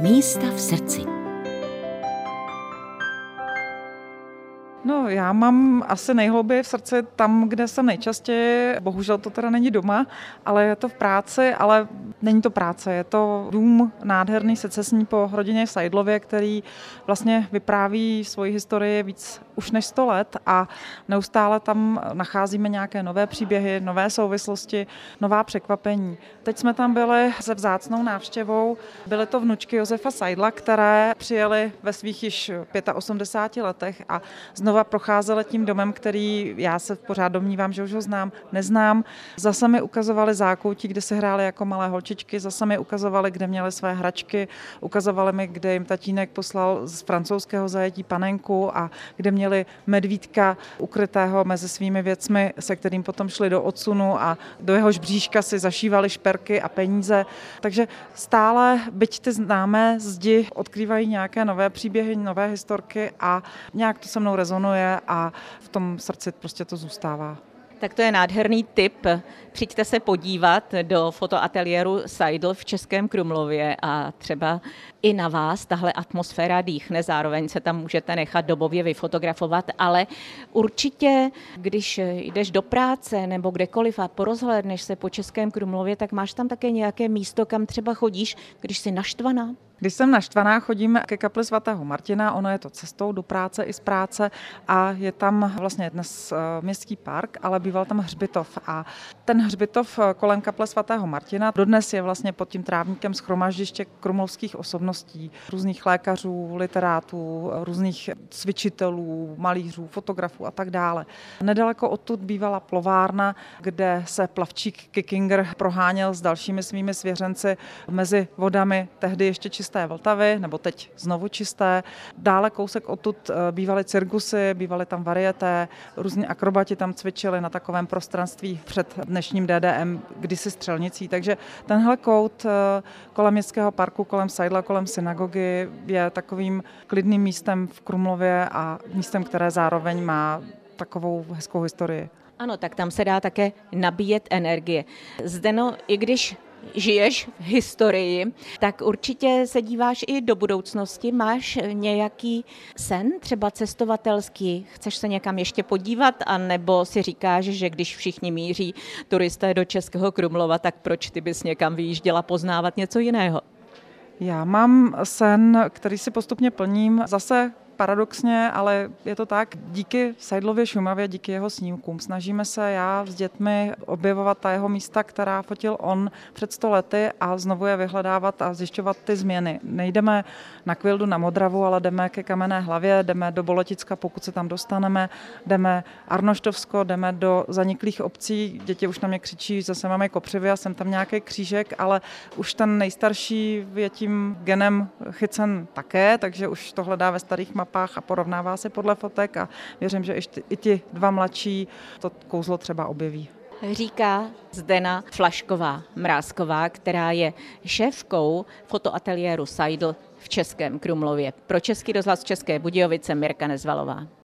Místa v srdci. No, já mám asi nejhlouběji v srdci tam, kde jsem nejčastěji, bohužel to teda není doma, ale je to v práci, ale není to práce, je to dům nádherný secesní po rodině Sajdlově, který vlastně vypráví svoji historii víc už než 100 let a neustále tam nacházíme nějaké nové příběhy, nové souvislosti, nová překvapení. Teď jsme tam byli se vzácnou návštěvou, byly to vnučky Josefa Sajdla, které přijeli ve svých již 85 letech a znovu znova procházeli tím domem, který já se pořád domnívám, že už ho znám, neznám. Zase mi ukazovali zákoutí, kde se hrály jako malé holčičky, zase mi ukazovali, kde měli své hračky, ukazovali mi, kde jim tatínek poslal z francouzského zajetí panenku a kde měli medvídka ukrytého mezi svými věcmi, se kterým potom šli do odsunu a do jehož bříška si zašívali šperky a peníze. Takže stále, byť ty známé zdi, odkrývají nějaké nové příběhy, nové historky a nějak to se mnou rezonuje rezonuje a v tom srdci prostě to zůstává. Tak to je nádherný tip. Přijďte se podívat do fotoateliéru Seidl v Českém Krumlově a třeba i na vás tahle atmosféra dýchne, zároveň se tam můžete nechat dobově vyfotografovat, ale určitě, když jdeš do práce nebo kdekoliv a porozhlédneš se po Českém Krumlově, tak máš tam také nějaké místo, kam třeba chodíš, když jsi naštvaná? Když jsem naštvaná, chodím ke kapli svatého Martina, ono je to cestou do práce i z práce a je tam vlastně dnes eh, městský park, ale býval tam hřbitov a ten hřbitov eh, kolem kaple svatého Martina dodnes je vlastně pod tím trávníkem schromaždiště krumlovských osobností, různých lékařů, literátů, různých cvičitelů, malířů, fotografů a tak dále. Nedaleko odtud bývala plovárna, kde se plavčík Kikinger proháněl s dalšími svými svěřenci mezi vodami tehdy ještě čisté Vltavy, nebo teď znovu čisté. Dále kousek odtud eh, bývaly cirkusy, bývaly tam varieté, různí akrobati tam cvičili na takovém prostranství před dnešním DDM, kdysi střelnicí. Takže tenhle kout eh, kolem městského parku, kolem Seidla, kolem synagogy je takovým klidným místem v Krumlově a místem, které zároveň má takovou hezkou historii. Ano, tak tam se dá také nabíjet energie. Zdeno, i když žiješ v historii, tak určitě se díváš i do budoucnosti. Máš nějaký sen, třeba cestovatelský? Chceš se někam ještě podívat, anebo si říkáš, že když všichni míří turisté do Českého Krumlova, tak proč ty bys někam vyjížděla poznávat něco jiného? Já mám sen, který si postupně plním. Zase paradoxně, ale je to tak, díky Seidlově Šumavě, díky jeho snímkům, snažíme se já s dětmi objevovat ta jeho místa, která fotil on před sto lety a znovu je vyhledávat a zjišťovat ty změny. Nejdeme na Kvildu na Modravu, ale jdeme ke Kamenné hlavě, jdeme do Boloticka, pokud se tam dostaneme, jdeme Arnoštovsko, jdeme do zaniklých obcí, děti už na mě křičí, zase máme kopřivy a jsem tam nějaký křížek, ale už ten nejstarší je tím genem chycen také, takže už to hledá ve starých mapách mapách a porovnává se podle fotek a věřím, že i ti dva mladší to kouzlo třeba objeví. Říká Zdena Flašková Mrázková, která je šéfkou fotoateliéru Seidl v Českém Krumlově. Pro Český rozhlas České Budějovice Mirka Nezvalová.